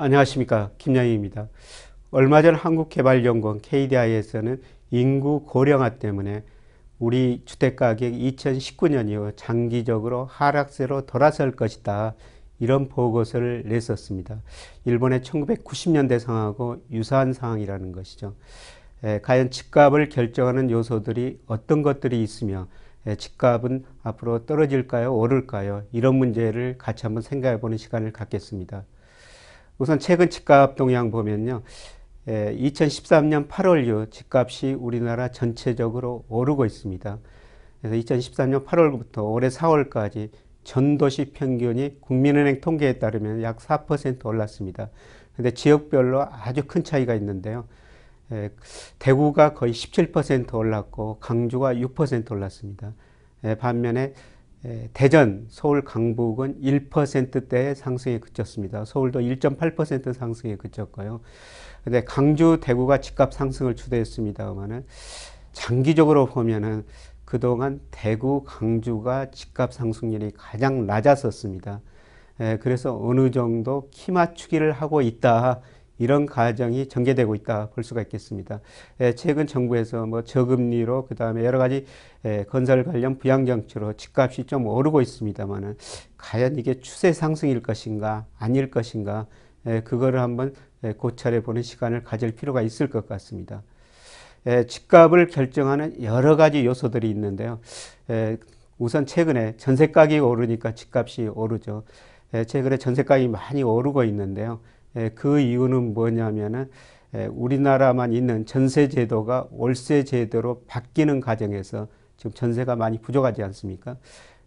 안녕하십니까 김양희입니다. 얼마 전 한국개발연구원 KDI에서는 인구 고령화 때문에 우리 주택가격이 2019년 이후 장기적으로 하락세로 돌아설 것이다. 이런 보고서를 냈었습니다. 일본의 1990년대 상황하고 유사한 상황이라는 것이죠. 에, 과연 집값을 결정하는 요소들이 어떤 것들이 있으며 에, 집값은 앞으로 떨어질까요? 오를까요? 이런 문제를 같이 한번 생각해 보는 시간을 갖겠습니다. 우선 최근 집값 동향 보면요. 2013년 8월 이후 집값이 우리나라 전체적으로 오르고 있습니다. 그래서 2013년 8월부터 올해 4월까지 전도시 평균이 국민은행 통계에 따르면 약 4% 올랐습니다. 근데 지역별로 아주 큰 차이가 있는데요. 대구가 거의 17% 올랐고 강주가 6% 올랐습니다. 반면에 대전, 서울, 강북은 1%대의 상승에 그쳤습니다. 서울도 1.8% 상승에 그쳤고요. 근데 강주, 대구가 집값 상승을 주도했습니다만은 장기적으로 보면은 그동안 대구, 강주가 집값 상승률이 가장 낮았었습니다. 그래서 어느 정도 키 맞추기를 하고 있다. 이런 과정이 전개되고 있다 볼 수가 있겠습니다. 에, 최근 정부에서 뭐 저금리로 그 다음에 여러 가지 에, 건설 관련 부양 정책으로 집값이 좀 오르고 있습니다만은 과연 이게 추세 상승일 것인가 아닐 것인가 에, 그거를 한번 에, 고찰해 보는 시간을 가질 필요가 있을 것 같습니다. 에, 집값을 결정하는 여러 가지 요소들이 있는데요. 에, 우선 최근에 전세 가격이 오르니까 집값이 오르죠. 에, 최근에 전세 가격이 많이 오르고 있는데요. 예, 그 이유는 뭐냐면은 예, 우리나라만 있는 전세 제도가 월세 제도로 바뀌는 과정에서 지금 전세가 많이 부족하지 않습니까?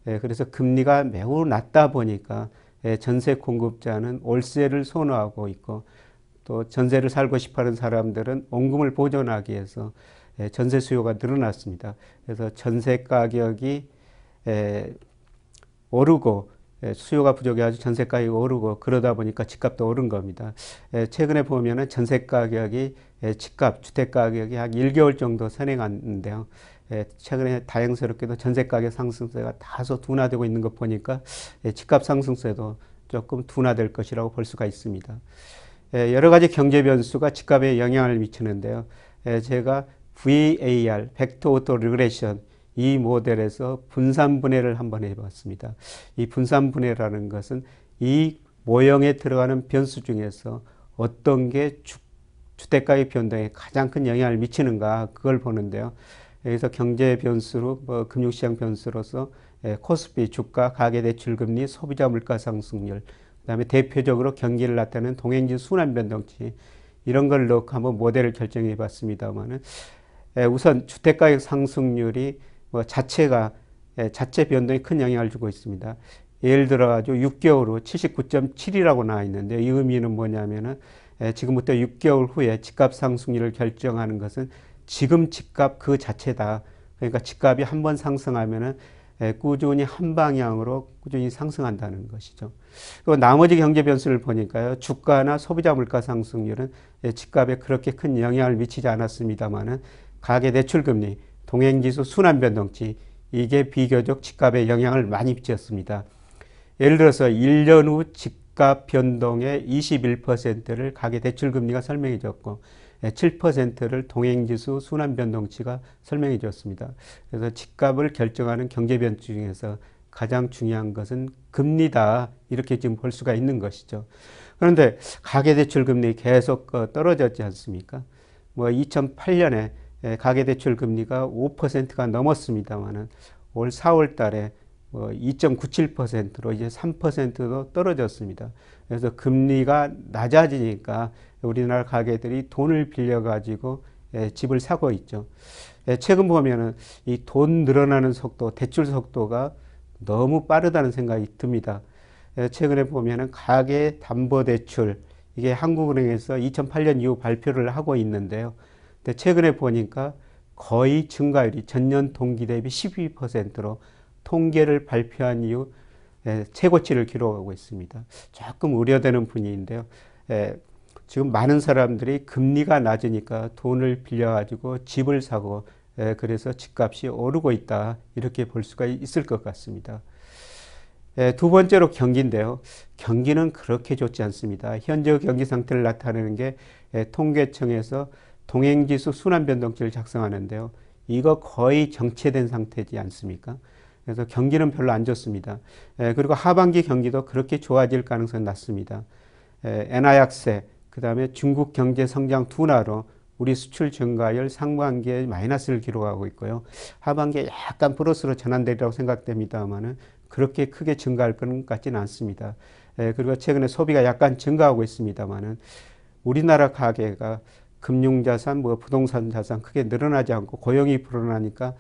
예, 그래서 금리가 매우 낮다 보니까 전세 공급자는 월세를 선호하고 있고 또 전세를 살고 싶어하는 사람들은 원금을 보존하기 위해서 전세 수요가 늘어났습니다. 그래서 전세 가격이 오르고 예, 수요가 부족해가지고 전세 가격이 오르고 그러다 보니까 집값도 오른 겁니다. 예, 최근에 보면은 전세 가격이 예, 집값, 주택 가격이 한 1개월 정도 선행했는데요. 최근에 다행스럽게도 전세 가격 상승세가 다소 둔화되고 있는 것 보니까 집값 상승세도 조금 둔화될 것이라고 볼 수가 있습니다. 여러 가지 경제 변수가 집값에 영향을 미치는데요. 제가 VAR, vector auto regression 이 모델에서 분산 분해를 한번 해봤습니다. 이 분산 분해라는 것은 이 모형에 들어가는 변수 중에서 어떤 게 주, 주택가의 변동에 가장 큰 영향을 미치는가 그걸 보는데요. 여기서 경제 변수로 뭐 금융시장 변수로서 예, 코스피 주가 가계대출금리 소비자 물가 상승률 그다음에 대표적으로 경기를 나타내는 동행지 순환 변동치 이런 걸 넣고 한번 모델을 결정해 봤습니다만은 예, 우선 주택가격 상승률이 뭐 자체가 예, 자체 변동에 큰 영향을 주고 있습니다. 예를 들어 가지고 6개월 후 79.7이라고 나와 있는데 이 의미는 뭐냐면은 예, 지금부터 6개월 후에 집값 상승률을 결정하는 것은 지금 집값 그 자체다. 그러니까 집값이 한 번 상승하면은 예, 꾸준히 한 방향으로 꾸준히 상승한다는 것이죠. 그리고 나머지 경제 변수를 보니까요. 주가나 소비자 물가 상승률은 집값에 그렇게 큰 영향을 미치지 않았습니다만은 가계 대출 금리 동행지수 순환변동치 이게 비교적 집값에 영향을 많이 미쳤습니다. 예를 들어서 1년 후 집값 변동의 21%를 가계 대출 금리가 설명해 줬고 7%를 동행지수 순환 변동치가 설명해 줬습니다. 그래서 집값을 결정하는 경제 변수 중에서 가장 중요한 것은 금리다 이렇게 지금 볼 수가 있는 것이죠. 그런데 가계대출 금리 계속 떨어졌지 않습니까? 뭐 2008년에 예, 가계대출 금리가 5%가 넘었습니다만은 올 4월 달에 2.97%로 뭐 이제 3%도 떨어졌습니다. 그래서 금리가 낮아지니까 우리나라 가게들이 돈을 빌려 가지고 예, 집을 사고 있죠. 예, 최근 보면은 이 돈 늘어나는 속도, 대출 속도가 너무 빠르다는 생각이 듭니다. 최근에 보면은 가계 담보 대출 이게 한국은행에서 2008년 이후 발표를 하고 있는데요. 근데 최근에 보니까 거의 증가율이 전년 동기 대비 12%로 통계를 발표한 이후 예, 최고치를 기록하고 있습니다. 조금 우려되는 분위기인데요. 예, 지금 많은 사람들이 금리가 낮으니까 돈을 빌려가지고 집을 사고 예, 그래서 집값이 오르고 있다 이렇게 볼 수가 있을 것 같습니다. 예, 두 번째로 경기인데요. 경기는 그렇게 좋지 않습니다. 현재 경기 상태를 나타내는 게 예, 통계청에서 동행지수 순환변동치를 작성하는데요. 이거 거의 정체된 상태지 않습니까? 그래서 경기는 별로 안 좋습니다. 예, 그리고 하반기 경기도 그렇게 좋아질 가능성이 낮습니다. 엔화 약세, 그 다음에 중국 경제 성장 둔화로 우리 수출 증가율 상반기에 마이너스를 기록하고 있고요. 하반기에 약간 플러스로 전환되리라고 생각됩니다만은 그렇게 크게 증가할 것 같지는 않습니다. 예, 그리고 최근에 소비가 약간 증가하고 있습니다만은 우리나라 가계가 금융자산, 뭐 부동산 자산 크게 늘어나지 않고 고용이 불어나니까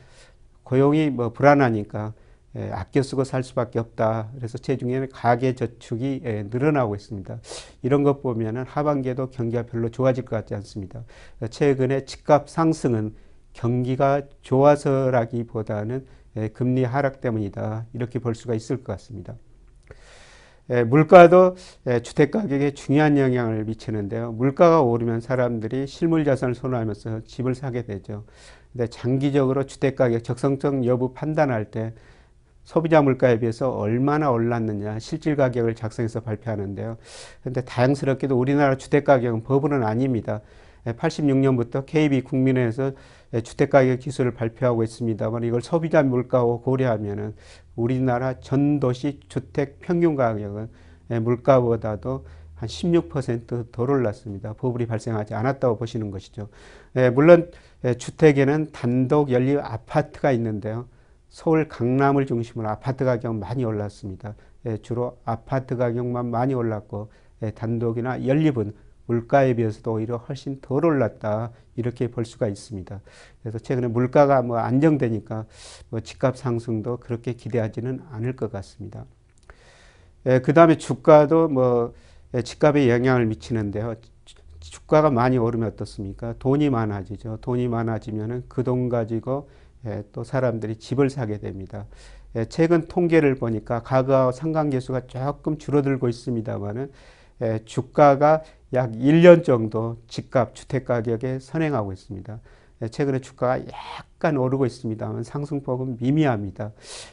고용이 뭐 불안하니까 예, 아껴 쓰고 살 수밖에 없다. 그래서 체중에는 가계 저축이 예, 늘어나고 있습니다. 이런 것 보면은 하반기에도 경기가 별로 좋아질 것 같지 않습니다. 최근에 집값 상승은 경기가 좋아서라기보다는 예, 금리 하락 때문이다. 이렇게 볼 수가 있을 것 같습니다. 예, 물가도 예, 주택 가격에 중요한 영향을 미치는데요. 물가가 오르면 사람들이 실물 자산을 선호하면서 집을 사게 되죠. 근데 장기적으로 주택 가격 적성성 여부 판단할 때 소비자 물가에 비해서 얼마나 올랐느냐 실질 가격을 작성해서 발표하는데요. 근데 다양스럽게도 우리나라 주택 가격은 버블은 아닙니다. 86년부터 KB 국민회에서 주택가격 지수를 발표하고 있습니다만 이걸 소비자 물가와 고려하면은 우리나라 전 도시 주택 평균 가격은 물가보다도 한 16%더 올랐습니다. 버블이 발생하지 않았다고 보시는 것이죠. 물론 주택에는 단독 연립 아파트가 있는데요. 서울 강남을 중심으로 아파트 가격 많이 올랐습니다. 주로 아파트 가격만 많이 올랐고 단독이나 연립은 물가에 비해서도 오히려 훨씬 덜 올랐다 이렇게 볼 수가 있습니다. 그래서 최근에 물가가 뭐 안정되니까 뭐 집값 상승도 그렇게 기대하지는 않을 것 같습니다. 예, 그 다음에 주가도 뭐 예, 집값에 영향을 미치는데요. 주가가 많이 오르면 어떻습니까? 돈이 많아지죠. 돈이 많아지면은 그 돈 가지고 예, 또 사람들이 집을 사게 됩니다. 예, 최근 통계를 보니까 가가와 상관계수가 조금 줄어들고 있습니다만은 예, 주가가 약 1년 정도 집값, 주택 가격에 선행하고 있습니다. 예, 최근에 주가가 약간 오르고 있습니다만 상승폭은 미미합니다.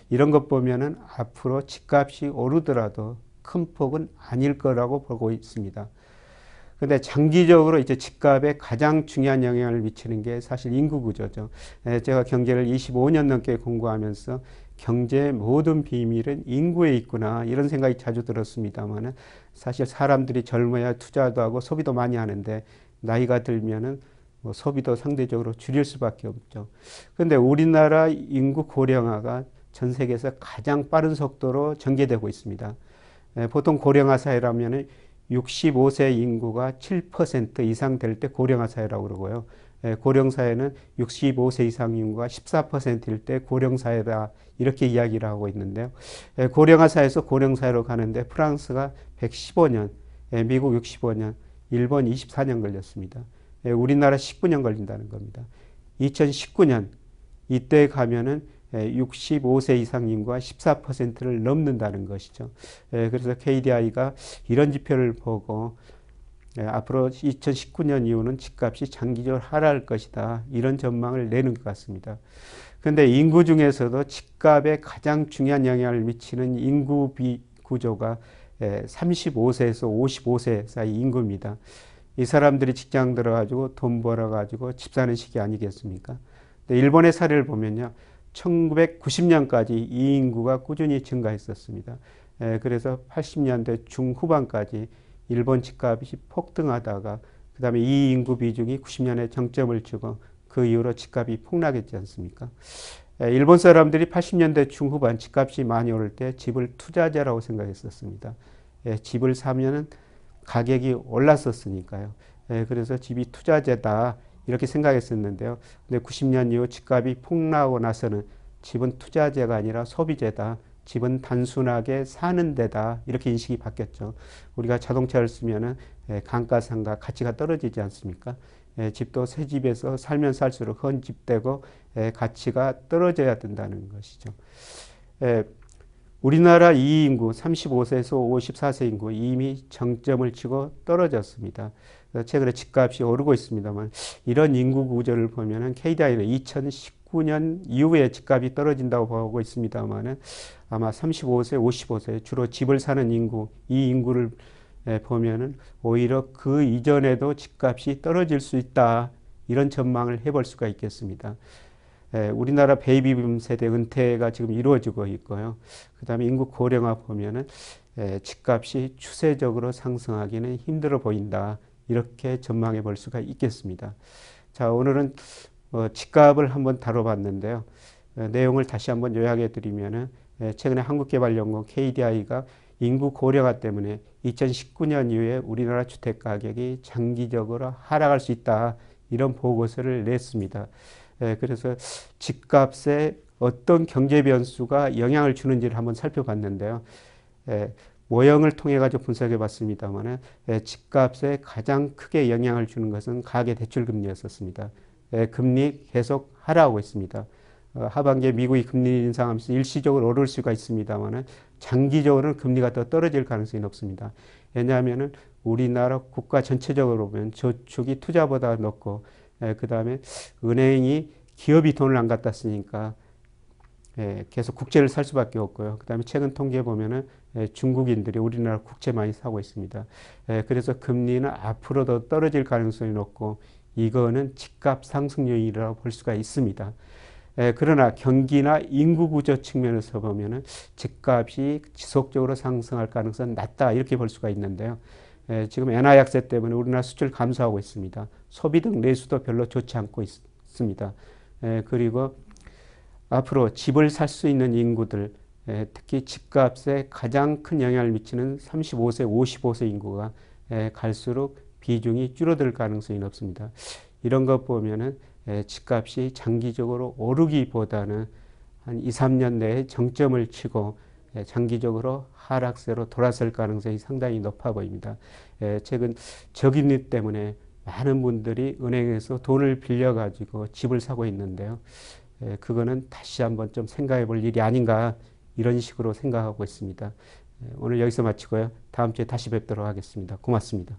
이런 것 보면은 앞으로 집값이 오르더라도 큰 폭은 아닐 거라고 보고 있습니다. 근데 장기적으로 이제 집값에 가장 중요한 영향을 미치는 게 사실 인구 구조죠. 예, 제가 경제를 25년 넘게 공부하면서 경제의 모든 비밀은 인구에 있구나 이런 생각이 자주 들었습니다만은 사실 사람들이 젊어야 투자도 하고 소비도 많이 하는데 나이가 들면은 뭐 소비도 상대적으로 줄일 수밖에 없죠. 그런데 우리나라 인구 고령화가 전 세계에서 가장 빠른 속도로 전개되고 있습니다. 예, 보통 고령화 사회라면은 65세 인구가 7% 이상 될 때 고령화 사회라고 그러고요. 예, 고령사회는 65세 이상 인구가 14%일 때 고령사회다 이렇게 이야기를 하고 있는데요. 예, 고령화 사회에서 고령사회로 가는데 프랑스가 115년, 예, 미국 65년, 일본 24년 걸렸습니다. 우리나라 19년 걸린다는 겁니다. 2019년 이때 가면은 65세 이상 인구가 14%를 넘는다는 것이죠. 그래서 KDI가 이런 지표를 보고 예, 앞으로 2019년 이후는 집값이 장기적으로 하락할 것이다. 이런 전망을 내는 것 같습니다. 그런데 인구 중에서도 집값에 가장 중요한 영향을 미치는 인구 비 구조가 예, 35세에서 55세 사이 인구입니다. 이 사람들이 직장 들어가지고 돈 벌어가지고 집 사는 시기 아니겠습니까? 일본의 사례를 보면요. 1990년까지 이 인구가 꾸준히 증가했었습니다. 예, 그래서 80년대 중후반까지 일본 집값이 폭등하다가 그 다음에 이 인구 비중이 90년에 정점을 치고 그 이후로 집값이 폭락했지 않습니까? 일본 사람들이 80년대 중후반 집값이 많이 오를 때 집을 투자자라고 생각했었습니다. 집을 사면은 가격이 올랐었으니까요. 그래서 집이 투자재다 이렇게 생각했었는데요. 근데 90년 이후 집값이 폭락하고 나서는 집은 투자재가 아니라 소비재다. 집은 단순하게 사는 데다 이렇게 인식이 바뀌었죠. 우리가 자동차를 쓰면은 예, 감가상가 가치가 떨어지지 않습니까? 예, 집도 새 집에서 살면 살수록 헌집되고 예, 가치가 떨어져야 된다는 것이죠. 우리나라 이 인구 35세에서 54세 인구 이미 정점을 치고 떨어졌습니다. 최근에 집값이 오르고 있습니다만 이런 인구 구조를 보면은 KDI는 2019년 이후에 집값이 떨어진다고 보고 있습니다만은 아마 35세, 55세 주로 집을 사는 인구 이 인구를 보면은 오히려 그 이전에도 집값이 떨어질 수 있다 이런 전망을 해볼 수가 있겠습니다. 예, 우리나라 베이비붐 세대 은퇴가 지금 이루어지고 있고요. 그 다음에 인구 고령화 보면은 예, 집값이 추세적으로 상승하기는 힘들어 보인다. 이렇게 전망해 볼 수가 있겠습니다. 자, 오늘은 어, 집값을 한번 다뤄봤는데요. 어, 내용을 다시 한번 요약해 드리면은 예, 최근에 한국개발연구원 KDI가 인구 고령화 때문에 2019년 이후에 우리나라 주택 가격이 장기적으로 하락할 수 있다. 이런 보고서를 냈습니다. 예, 그래서 집값에 어떤 경제 변수가 영향을 주는지를 한번 살펴봤는데요. 예, 모형을 통해 가지고 분석해 봤습니다만은 예, 집값에 가장 크게 영향을 주는 것은 가계 대출 금리였었습니다. 예, 금리 계속 하락하고 있습니다. 어, 하반기에 미국이 금리 인상하면서 일시적으로 오를 수가 있습니다만은 장기적으로는 금리가 더 떨어질 가능성이 높습니다. 왜냐하면은 우리나라 국가 전체적으로 보면 저축이 투자보다 높고 예, 그 다음에 은행이 기업이 돈을 안 갖다 쓰니까 예, 계속 국채를 살 수밖에 없고요. 그 다음에 최근 통계 보면은 예, 중국인들이 우리나라 국채 많이 사고 있습니다. 예, 그래서 금리는 앞으로 더 떨어질 가능성이 높고 이거는 집값 상승 요인이라고 볼 수가 있습니다. 예, 그러나 경기나 인구 구조 측면에서 보면은 집값이 지속적으로 상승할 가능성은 낮다 이렇게 볼 수가 있는데요. 예, 지금 엔화 약세 때문에 우리나라 수출 감소하고 있습니다. 소비 등 내수도 별로 좋지 않고 있 습니다. 예, 그리고 앞으로 집을 살 수 있는 인구들, 예, 특히 집값에 가장 큰 영향을 미치는 35세, 55세 인구가 예, 갈수록 비중이 줄어들 가능성이 높습니다. 이런 것 보면은 예, 집값이 장기적으로 오르기보다는 한 2, 3년 내에 정점을 치고 예, 예, 장기적으로 하락세로 돌아설 가능성이 상당히 높아 보입니다. 예, 최근 저금리 때문에 많은 분들이 은행에서 돈을 빌려가지고 집을 사고 있는데요. 예, 그거는 다시 한번 좀 생각해 볼 일이 아닌가 이런 식으로 생각하고 있습니다. 오늘 여기서 마치고요. 다음 주에 다시 뵙도록 하겠습니다. 고맙습니다.